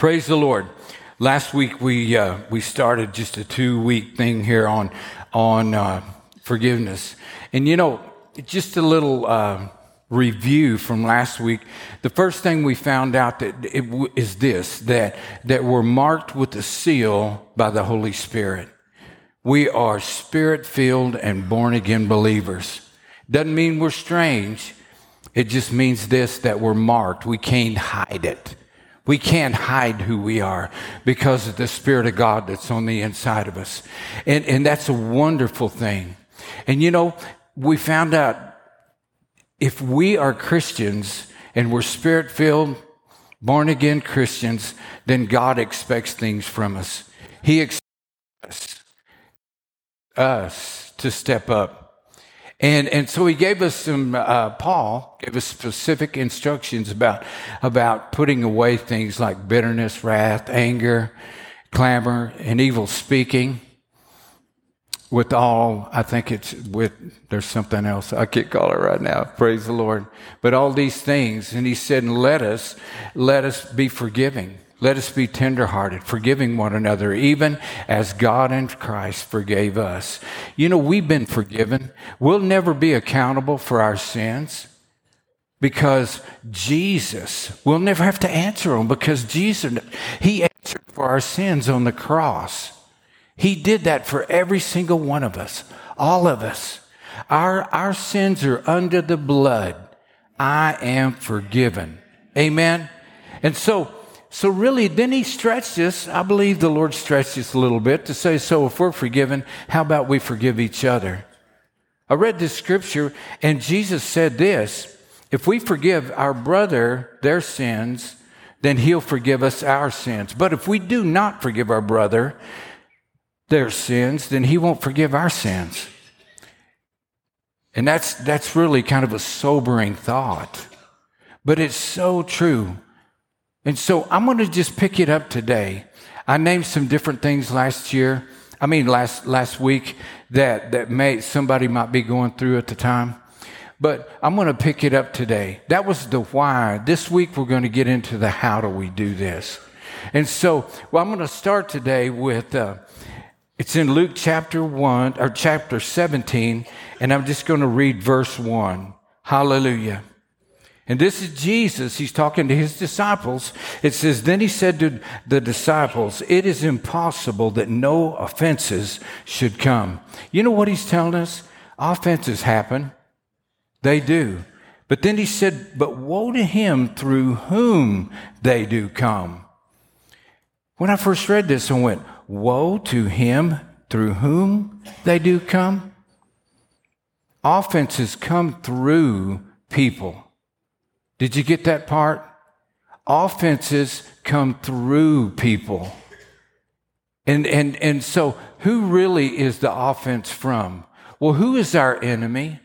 Praise the Lord. Last week we uh, we started just a two week thing here on on uh, forgiveness, and you know, just a little uh, review from last week. The first thing we found out that it w- is this that that we're marked with a seal by the Holy Spirit. We are spirit filled and born again believers. Doesn't mean we're strange. It just means this that we're marked. We can't hide it. We can't hide who we are because of the Spirit of God that's on the inside of us. And, and that's a wonderful thing. And you know, we found out if we are Christians and we're spirit filled, born again Christians, then God expects things from us. He expects us to step up and, and so he gave us some, uh, Paul gave us specific instructions about, about putting away things like bitterness, wrath, anger, clamor, and evil speaking. With all, I think it's with, there's something else. I can't call it right now. Praise the Lord. But all these things, and he said, let us, let us be forgiving let us be tenderhearted, forgiving one another, even as God and Christ forgave us. You know, we've been forgiven. We'll never be accountable for our sins because Jesus, we'll never have to answer them because Jesus, He answered for our sins on the cross. He did that for every single one of us, all of us. Our, our sins are under the blood. I am forgiven. Amen. And so, so really, then he stretched us. I believe the Lord stretched us a little bit to say, so if we're forgiven, how about we forgive each other? I read this scripture and Jesus said this, if we forgive our brother their sins, then he'll forgive us our sins. But if we do not forgive our brother their sins, then he won't forgive our sins. And that's, that's really kind of a sobering thought. But it's so true. And so I'm going to just pick it up today. I named some different things last year. I mean, last, last week that, that may, somebody might be going through at the time. But I'm going to pick it up today. That was the why. This week we're going to get into the how do we do this. And so, well, I'm going to start today with, uh, it's in Luke chapter 1, or chapter 17, and I'm just going to read verse 1. Hallelujah. And this is Jesus. He's talking to his disciples. It says, Then he said to the disciples, It is impossible that no offenses should come. You know what he's telling us? Offenses happen. They do. But then he said, But woe to him through whom they do come. When I first read this, I went, Woe to him through whom they do come. Offenses come through people. Did you get that part? Offenses come through people. And, and, and so, who really is the offense from? Well, who is our enemy?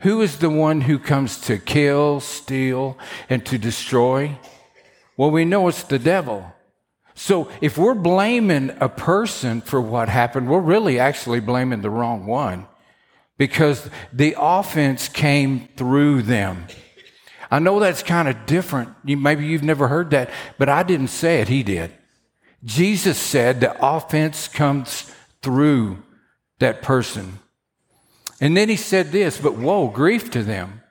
Who is the one who comes to kill, steal, and to destroy? Well, we know it's the devil. So if we're blaming a person for what happened, we're really actually blaming the wrong one because the offense came through them. I know that's kind of different. You, maybe you've never heard that, but I didn't say it. He did. Jesus said the offense comes through that person. And then he said this, but woe, grief to them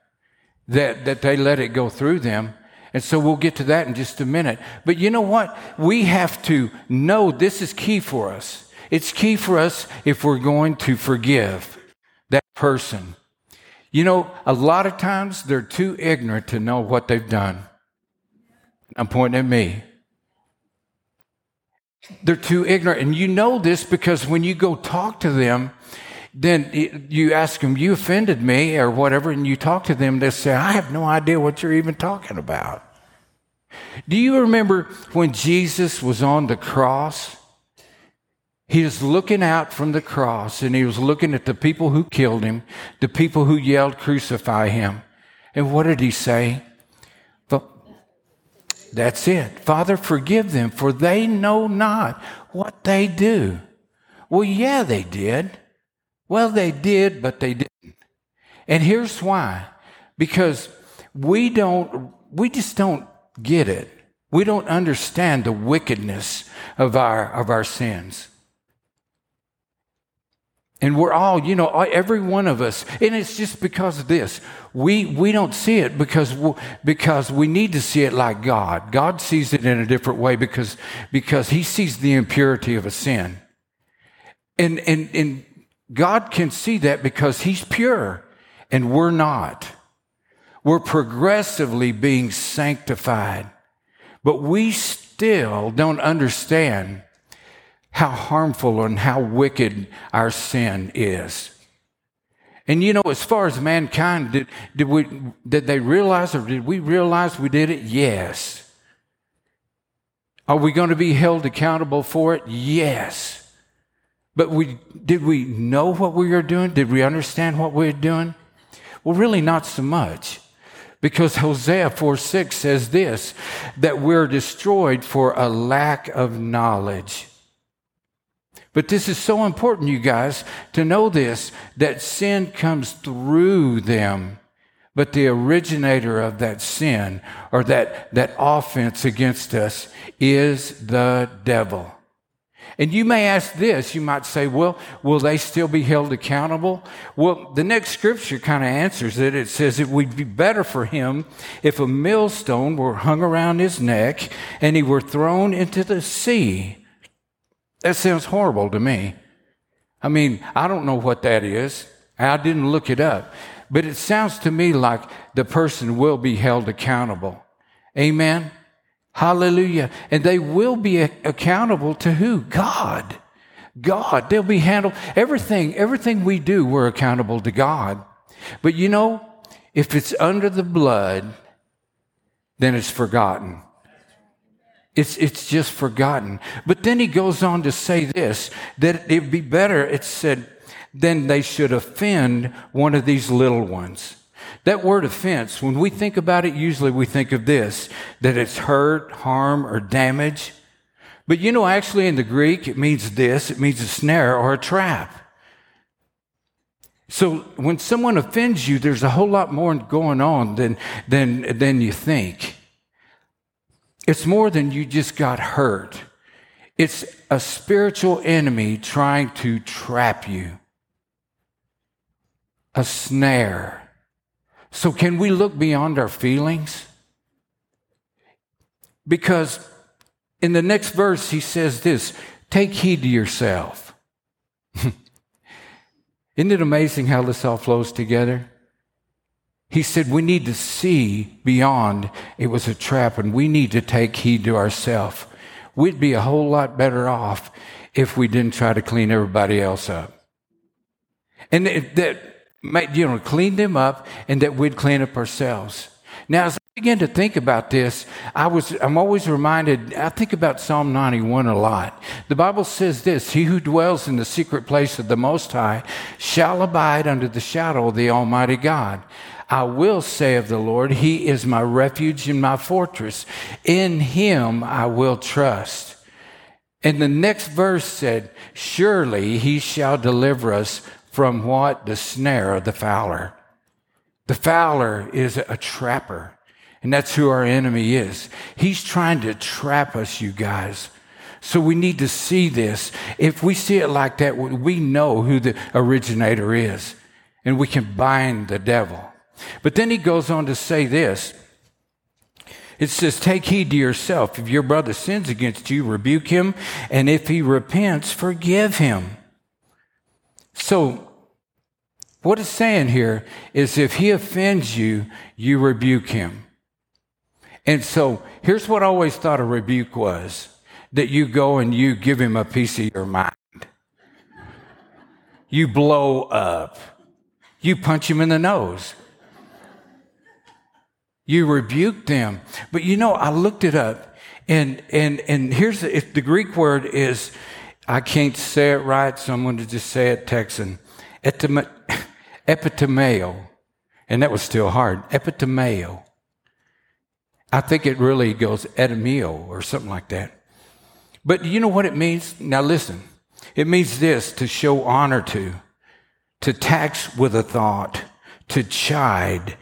that, that they let it go through them. And so we'll get to that in just a minute. But you know what? We have to know this is key for us. It's key for us if we're going to forgive that person. You know, a lot of times they're too ignorant to know what they've done. I'm pointing at me. They're too ignorant. And you know this because when you go talk to them, then you ask them, You offended me, or whatever, and you talk to them, they say, I have no idea what you're even talking about. Do you remember when Jesus was on the cross? He was looking out from the cross and he was looking at the people who killed him, the people who yelled, Crucify him. And what did he say? That's it. Father, forgive them, for they know not what they do. Well, yeah, they did. Well, they did, but they didn't. And here's why. Because we don't, we just don't get it. We don't understand the wickedness of our, of our sins. And we're all, you know, every one of us, and it's just because of this. We, we don't see it because, we, because we need to see it like God. God sees it in a different way because, because he sees the impurity of a sin. And, and, and God can see that because he's pure and we're not. We're progressively being sanctified, but we still don't understand how harmful and how wicked our sin is. And you know, as far as mankind, did, did, we, did they realize or did we realize we did it? Yes. Are we going to be held accountable for it? Yes. But we, did we know what we were doing? Did we understand what we were doing? Well, really, not so much. Because Hosea 4 6 says this that we're destroyed for a lack of knowledge. But this is so important, you guys, to know this that sin comes through them. But the originator of that sin or that, that offense against us is the devil. And you may ask this, you might say, well, will they still be held accountable? Well, the next scripture kind of answers it. It says it would be better for him if a millstone were hung around his neck and he were thrown into the sea that sounds horrible to me. I mean, I don't know what that is. I didn't look it up. But it sounds to me like the person will be held accountable. Amen. Hallelujah. And they will be accountable to who? God. God. They'll be handled. Everything, everything we do, we're accountable to God. But you know, if it's under the blood, then it's forgotten. It's, it's just forgotten. But then he goes on to say this that it'd be better, it said, then they should offend one of these little ones. That word offense, when we think about it, usually we think of this that it's hurt, harm, or damage. But you know, actually in the Greek, it means this it means a snare or a trap. So when someone offends you, there's a whole lot more going on than, than, than you think. It's more than you just got hurt. It's a spiritual enemy trying to trap you. A snare. So, can we look beyond our feelings? Because in the next verse, he says this take heed to yourself. Isn't it amazing how this all flows together? He said, We need to see beyond it was a trap and we need to take heed to ourselves. We'd be a whole lot better off if we didn't try to clean everybody else up. And that, you know, clean them up and that we'd clean up ourselves. Now, as I begin to think about this, I was, I'm always reminded, I think about Psalm 91 a lot. The Bible says this He who dwells in the secret place of the Most High shall abide under the shadow of the Almighty God. I will say of the Lord, He is my refuge and my fortress. In Him I will trust. And the next verse said, Surely He shall deliver us from what? The snare of the fowler. The fowler is a trapper. And that's who our enemy is. He's trying to trap us, you guys. So we need to see this. If we see it like that, we know who the originator is and we can bind the devil. But then he goes on to say this. It says, Take heed to yourself. If your brother sins against you, rebuke him. And if he repents, forgive him. So, what it's saying here is if he offends you, you rebuke him. And so, here's what I always thought a rebuke was that you go and you give him a piece of your mind. You blow up. You punch him in the nose. You rebuke them. But you know, I looked it up and, and, and here's the, the Greek word is, I can't say it right, so I'm going to just say it Texan. Epitomeo. And that was still hard. Epitomeo. I think it really goes etimio or something like that. But you know what it means? Now listen. It means this to show honor to, to tax with a thought, to chide,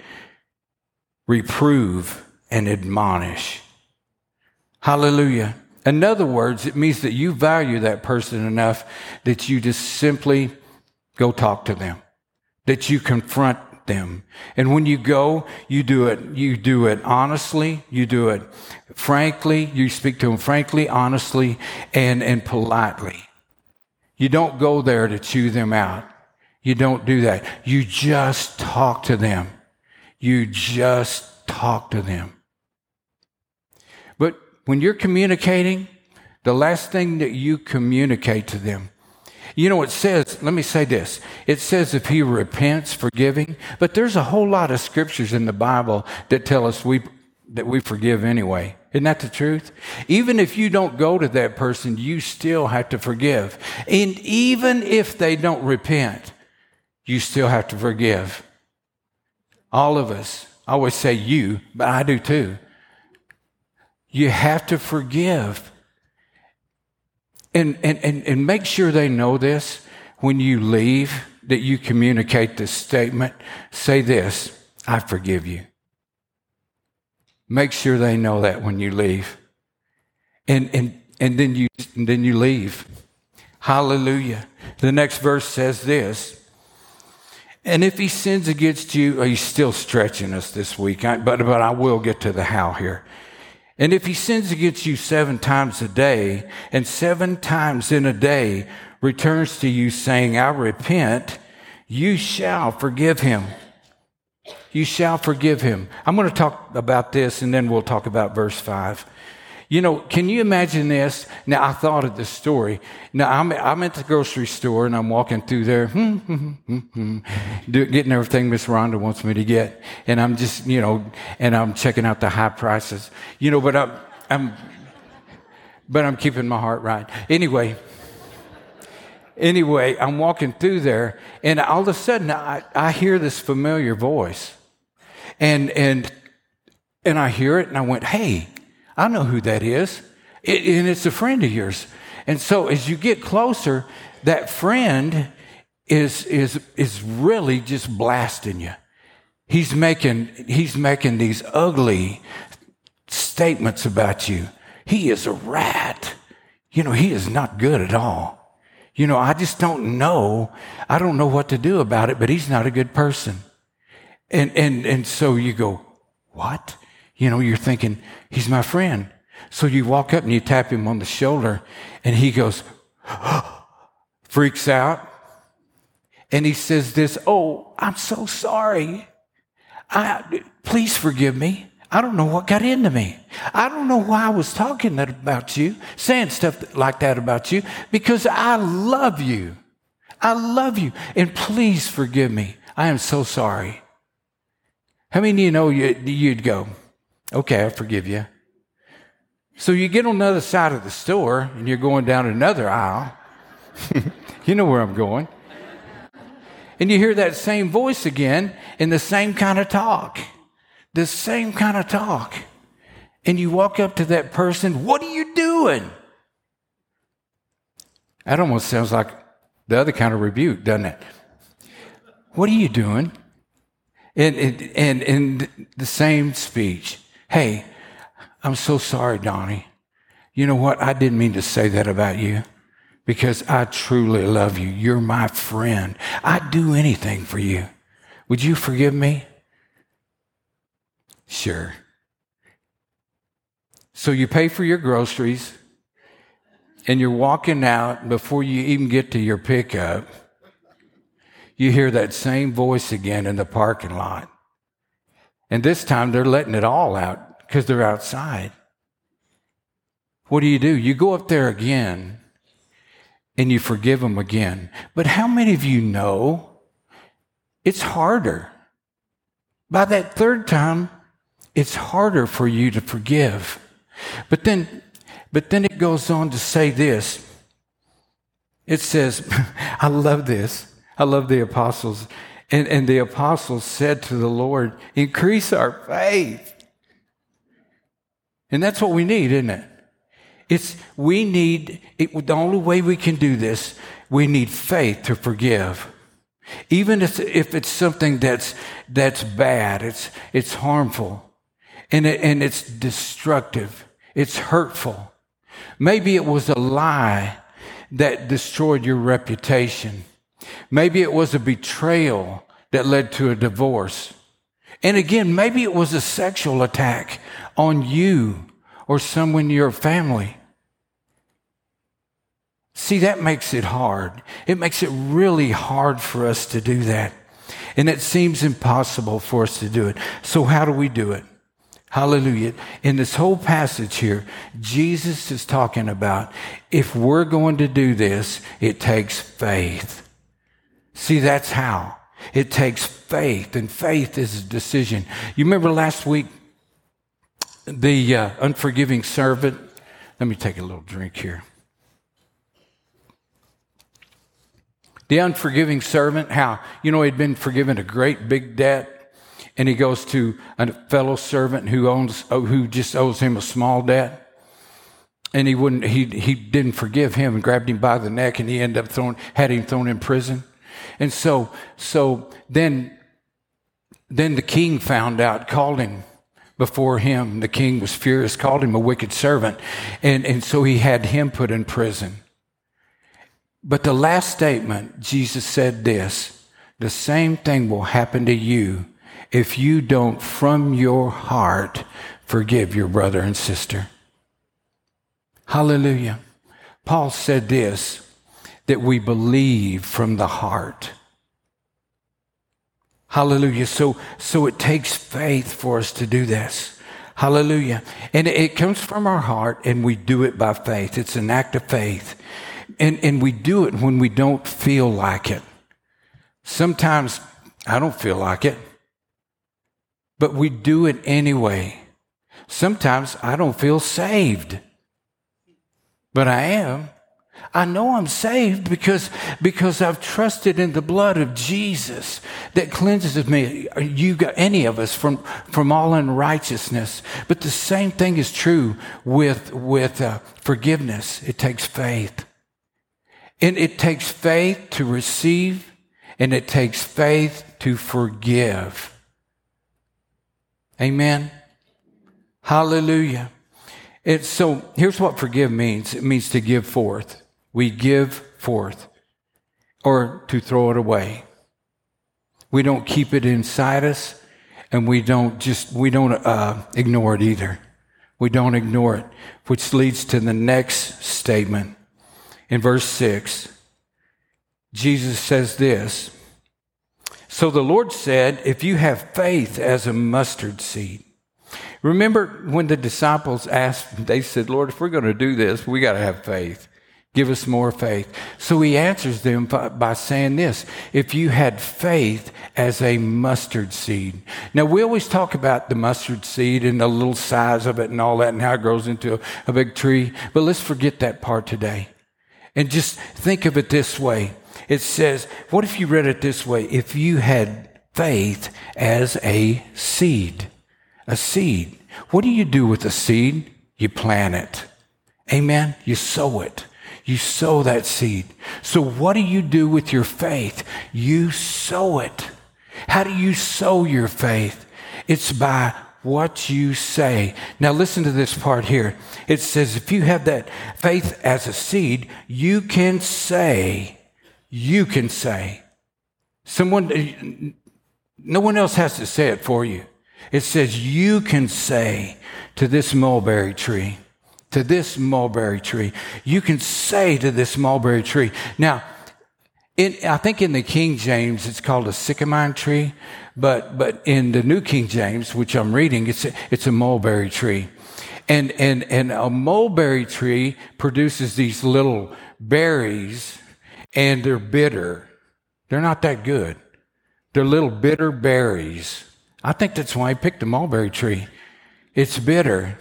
reprove, and admonish. Hallelujah. In other words, it means that you value that person enough that you just simply go talk to them, that you confront them. And when you go, you do it, you do it honestly, you do it frankly, you speak to them frankly, honestly, and, and politely. You don't go there to chew them out. You don't do that. You just talk to them. You just talk to them. But when you're communicating, the last thing that you communicate to them you know, it says, let me say this. It says if he repents, forgiving, but there's a whole lot of scriptures in the Bible that tell us we, that we forgive anyway. Isn't that the truth? Even if you don't go to that person, you still have to forgive. And even if they don't repent, you still have to forgive. All of us. I always say you, but I do too. You have to forgive. And, and, and, and make sure they know this when you leave, that you communicate this statement. Say this I forgive you. Make sure they know that when you leave. And, and, and then you, and then you leave. Hallelujah. The next verse says this. And if he sins against you, oh, he's still stretching us this week, but, but I will get to the how here. And if he sins against you seven times a day, and seven times in a day returns to you saying, I repent, you shall forgive him. You shall forgive him. I'm going to talk about this and then we'll talk about verse 5. You know, can you imagine this? Now, I thought of this story. Now, I'm, I'm at the grocery store and I'm walking through there, getting everything Miss Rhonda wants me to get. And I'm just, you know, and I'm checking out the high prices. You know, but I'm, I'm but I'm keeping my heart right. Anyway, anyway, I'm walking through there and all of a sudden I, I hear this familiar voice. And, and, and I hear it and I went, hey, I know who that is. It, and it's a friend of yours. And so as you get closer, that friend is, is, is really just blasting you. He's making, he's making these ugly statements about you. He is a rat. You know, he is not good at all. You know, I just don't know. I don't know what to do about it, but he's not a good person. And, and, and so you go, what? You know, you're thinking, he's my friend. So you walk up and you tap him on the shoulder and he goes, freaks out. And he says this, Oh, I'm so sorry. I, please forgive me. I don't know what got into me. I don't know why I was talking that about you, saying stuff like that about you, because I love you. I love you. And please forgive me. I am so sorry. How many of you know you'd go, Okay, I forgive you. So you get on the other side of the store and you're going down another aisle. you know where I'm going. And you hear that same voice again in the same kind of talk. The same kind of talk. And you walk up to that person, what are you doing? That almost sounds like the other kind of rebuke, doesn't it? What are you doing? And, and, and, and the same speech. Hey, I'm so sorry, Donnie. You know what? I didn't mean to say that about you because I truly love you. You're my friend. I'd do anything for you. Would you forgive me? Sure. So you pay for your groceries and you're walking out before you even get to your pickup. You hear that same voice again in the parking lot. And this time they're letting it all out because they're outside. What do you do? You go up there again and you forgive them again. But how many of you know it's harder? By that third time, it's harder for you to forgive. But then, but then it goes on to say this. It says, I love this. I love the apostles. And, and the apostles said to the Lord, increase our faith. And that's what we need, isn't it? It's, we need, it, the only way we can do this, we need faith to forgive. Even if, if it's something that's, that's bad, it's, it's harmful, and, it, and it's destructive. It's hurtful. Maybe it was a lie that destroyed your reputation. Maybe it was a betrayal that led to a divorce. And again, maybe it was a sexual attack on you or someone in your family. See, that makes it hard. It makes it really hard for us to do that. And it seems impossible for us to do it. So how do we do it? Hallelujah. In this whole passage here, Jesus is talking about if we're going to do this, it takes faith. See, that's how. It takes faith, and faith is a decision. You remember last week, the uh, unforgiving servant? Let me take a little drink here. The unforgiving servant, how, you know, he'd been forgiven a great big debt, and he goes to a fellow servant who owns, who just owes him a small debt. And he wouldn't, he, he didn't forgive him and grabbed him by the neck, and he ended up throwing, had him thrown in prison. And so, so then, then the king found out, called him before him. The king was furious, called him a wicked servant. And, and so he had him put in prison. But the last statement, Jesus said this the same thing will happen to you if you don't, from your heart, forgive your brother and sister. Hallelujah. Paul said this that we believe from the heart. Hallelujah. So, so it takes faith for us to do this. Hallelujah. And it comes from our heart and we do it by faith. It's an act of faith. And, and we do it when we don't feel like it. Sometimes I don't feel like it, but we do it anyway. Sometimes I don't feel saved, but I am. I know I'm saved because, because I've trusted in the blood of Jesus that cleanses me, you got any of us from, from all unrighteousness. But the same thing is true with, with uh, forgiveness. It takes faith. And it takes faith to receive and it takes faith to forgive. Amen. Hallelujah. It's so here's what forgive means. It means to give forth we give forth or to throw it away. We don't keep it inside us and we don't just, we don't uh, ignore it either. We don't ignore it, which leads to the next statement. In verse 6, Jesus says this So the Lord said, If you have faith as a mustard seed, Remember when the disciples asked, they said, Lord, if we're going to do this, we got to have faith. Give us more faith. So he answers them by saying this If you had faith as a mustard seed. Now, we always talk about the mustard seed and the little size of it and all that and how it grows into a, big tree, but let's forget that part today. And just think of it this way it says, What if you read it this way? If you had faith as a seed, a seed. What do you do with a seed? You plant it. Amen? You sow it. You sow that seed. So what do you do with your faith? You sow it. How do you sow your faith? It's by what you say. Now listen to this part here. It says, if you have that faith as a seed, you can say, you can say, someone, no one else has to say it for you. It says, you can say to this mulberry tree, to this mulberry tree. You can say to this mulberry tree. Now, in, I think in the King James, it's called a sycamore tree, but, but in the New King James, which I'm reading, it's a, it's a mulberry tree. And, and, and a mulberry tree produces these little berries and they're bitter. They're not that good. They're little bitter berries. I think that's why I picked a mulberry tree. It's bitter.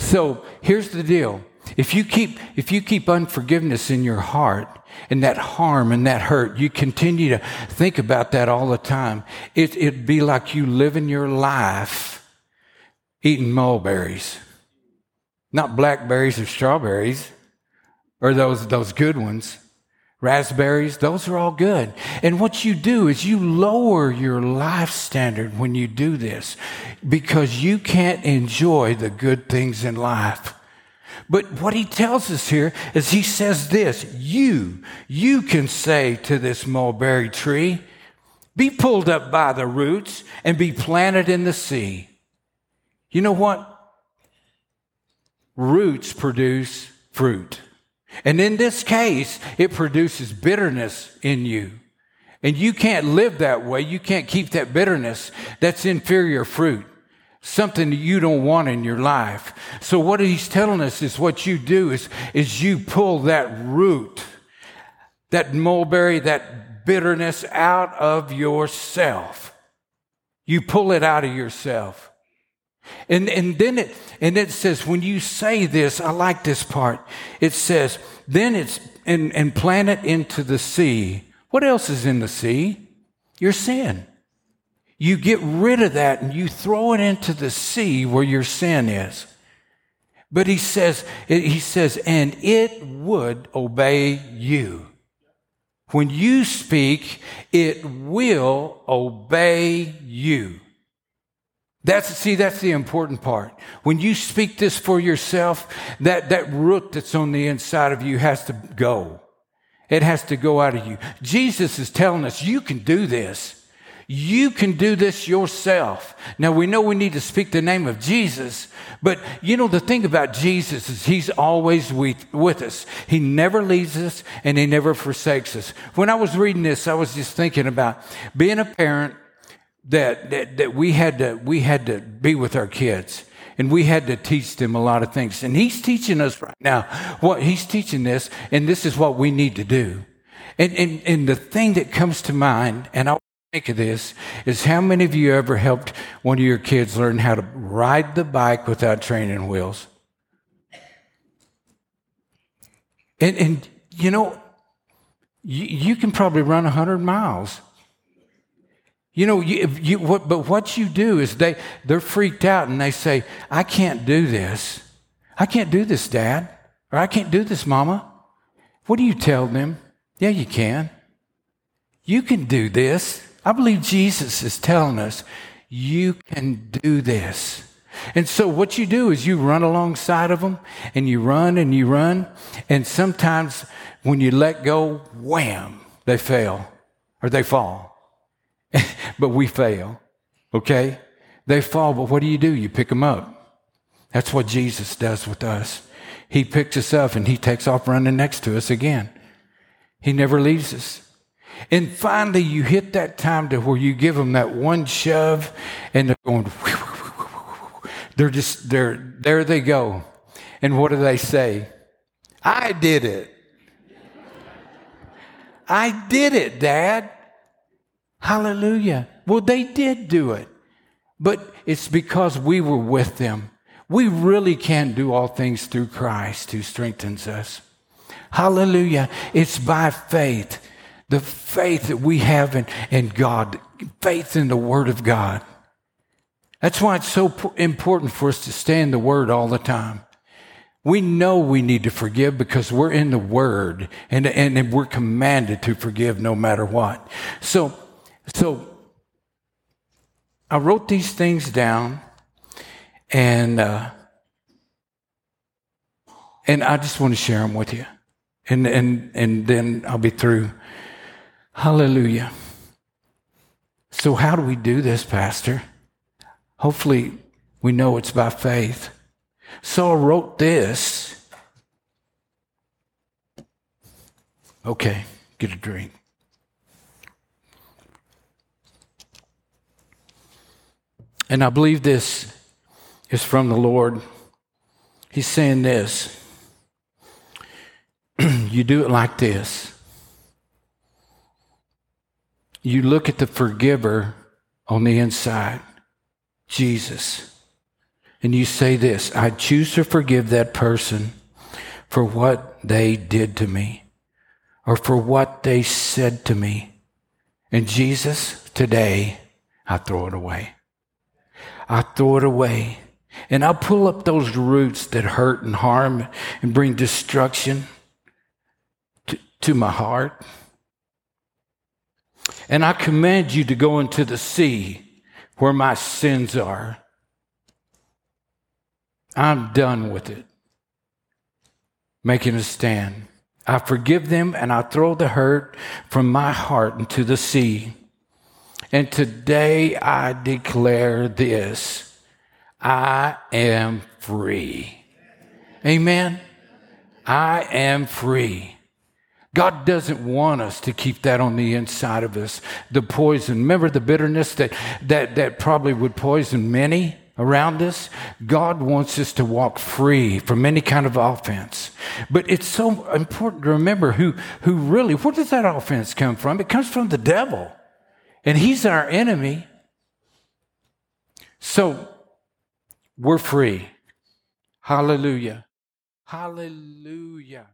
So here's the deal. If you keep, if you keep unforgiveness in your heart and that harm and that hurt, you continue to think about that all the time. It, it'd be like you living your life eating mulberries, not blackberries or strawberries or those, those good ones, raspberries, those are all good. And what you do is you lower your life standard when you do this because you can't enjoy the good things in life. But what he tells us here is he says this, you, you can say to this mulberry tree, be pulled up by the roots and be planted in the sea. You know what? Roots produce fruit. And in this case, it produces bitterness in you. And you can't live that way. You can't keep that bitterness. That's inferior fruit. Something that you don't want in your life. So what he's telling us is what you do is, is you pull that root, that mulberry, that bitterness out of yourself. You pull it out of yourself. And, and then it, and it says, when you say this, I like this part. It says, then it's, and, and plant it into the sea. What else is in the sea? Your sin. You get rid of that and you throw it into the sea where your sin is. But he says, he says, and it would obey you. When you speak, it will obey you. That's, see, that's the important part. When you speak this for yourself, that, that root that's on the inside of you has to go. It has to go out of you. Jesus is telling us, you can do this. You can do this yourself. Now we know we need to speak the name of Jesus, but you know, the thing about Jesus is he's always with, with us. He never leaves us and he never forsakes us. When I was reading this, I was just thinking about being a parent that, that, that we had to, we had to be with our kids and we had to teach them a lot of things. And he's teaching us right now what he's teaching this, and this is what we need to do. And, and, and the thing that comes to mind, and I think of this, is how many of you ever helped one of your kids learn how to ride the bike without training wheels? And, and you know, you, you can probably run 100 miles you know, you, you, what, but what you do is they, they're freaked out and they say, I can't do this. I can't do this, Dad. Or I can't do this, Mama. What do you tell them? Yeah, you can. You can do this. I believe Jesus is telling us, you can do this. And so what you do is you run alongside of them and you run and you run. And sometimes when you let go, wham, they fail or they fall. but we fail. Okay? They fall, but what do you do? You pick them up. That's what Jesus does with us. He picks us up and he takes off running next to us again. He never leaves us. And finally, you hit that time to where you give them that one shove and they're going, they're just, they're, there they go. And what do they say? I did it. I did it, Dad. Hallelujah. Well, they did do it, but it's because we were with them. We really can't do all things through Christ who strengthens us. Hallelujah. It's by faith, the faith that we have in, in God, faith in the Word of God. That's why it's so important for us to stay in the Word all the time. We know we need to forgive because we're in the Word and, and, and we're commanded to forgive no matter what. So so I wrote these things down, and uh, and I just want to share them with you, and and and then I'll be through. Hallelujah. So how do we do this, Pastor? Hopefully, we know it's by faith. So I wrote this. Okay, get a drink. And I believe this is from the Lord. He's saying this you do it like this. You look at the forgiver on the inside, Jesus, and you say this I choose to forgive that person for what they did to me or for what they said to me. And Jesus, today, I throw it away. I throw it away. And I pull up those roots that hurt and harm and bring destruction. to my heart. And I command you to go into the sea where my sins are. I'm done with it. Making a stand. I forgive them and I throw the hurt from my heart into the sea. And today I declare this I am free. Amen. I am free. God doesn't want us to keep that on the inside of us. The poison. Remember the bitterness that, that, that probably would poison many around us? God wants us to walk free from any kind of offense. But it's so important to remember who, who really, where does that offense come from? It comes from the devil. And he's our enemy. So we're free. Hallelujah. Hallelujah.